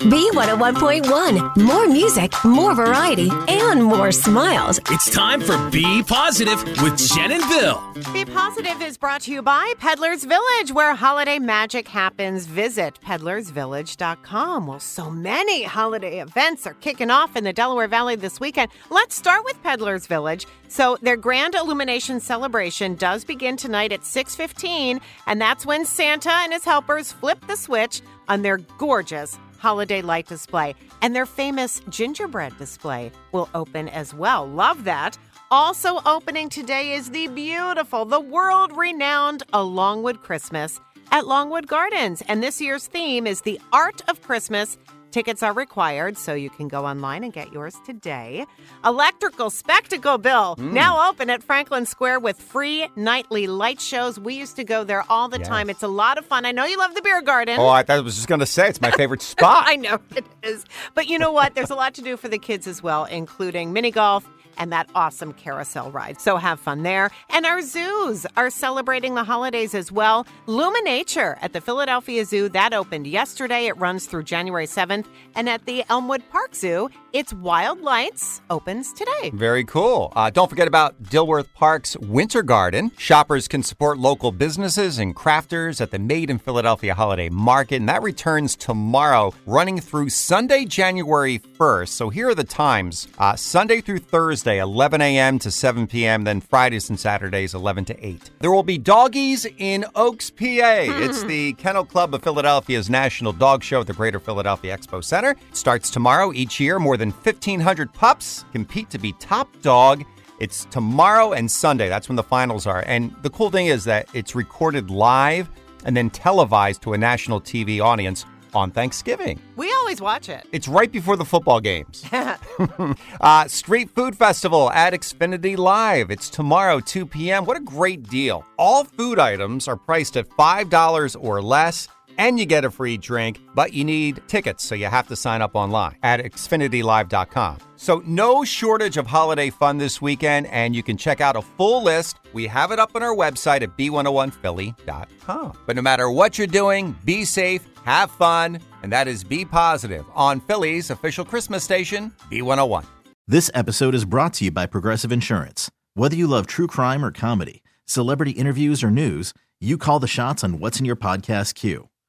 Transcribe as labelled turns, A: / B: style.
A: B101.1. More music, more variety, and more smiles.
B: It's time for Be Positive with Jen and Bill.
C: Be Positive is brought to you by Peddler's Village, where holiday magic happens. Visit peddlersvillage.com. Well, so many holiday events are kicking off in the Delaware Valley this weekend. Let's start with Peddler's Village. So, their grand illumination celebration does begin tonight at 6:15, and that's when Santa and his helpers flip the switch on their gorgeous holiday light display. And their famous gingerbread display will open as well. Love that. Also opening today is the beautiful, the world renowned A Longwood Christmas at Longwood Gardens. And this year's theme is the art of Christmas. Tickets are required, so you can go online and get yours today. Electrical Spectacle Bill, mm. now open at Franklin Square with free nightly light shows. We used to go there all the time. It's a lot of fun. I know you love the beer garden.
D: Oh, I, I was just going to say it's my favorite spot.
C: I know it is. But you know what? There's a lot to do for the kids as well, including mini golf and that awesome carousel ride. So have fun there. And our zoos are celebrating the holidays as well. Luminature at the Philadelphia Zoo, that opened yesterday. It runs through January 7th. And at the Elmwood Park Zoo, it's Wild Lights opens today.
D: Very cool. Uh, don't forget about Dilworth Park's Winter Garden. Shoppers can support local businesses and crafters at the Made in Philadelphia Holiday Market, and that returns tomorrow, running through Sunday, January 1st. So here are the times uh, Sunday through Thursday, 11 a.m. to 7 p.m., then Fridays and Saturdays, 11 to 8. There will be doggies in Oaks, PA. Hmm. it's the Kennel Club of Philadelphia's National Dog Show at the Greater Philadelphia Expo Center. It starts tomorrow. Each year, more than 1,500 pups compete to be top dog. It's tomorrow and Sunday. That's when the finals are. And the cool thing is that it's recorded live and then televised to a national TV audience on Thanksgiving.
C: We always watch it.
D: It's right before the football games. uh, Street Food Festival at Xfinity Live. It's tomorrow, 2 p.m. What a great deal. All food items are priced at $5 or less. And you get a free drink, but you need tickets, so you have to sign up online at xfinitylive.com. So, no shortage of holiday fun this weekend, and you can check out a full list. We have it up on our website at b101philly.com. But no matter what you're doing, be safe, have fun, and that is Be Positive on Philly's official Christmas station, B101.
E: This episode is brought to you by Progressive Insurance. Whether you love true crime or comedy, celebrity interviews or news, you call the shots on what's in your podcast queue.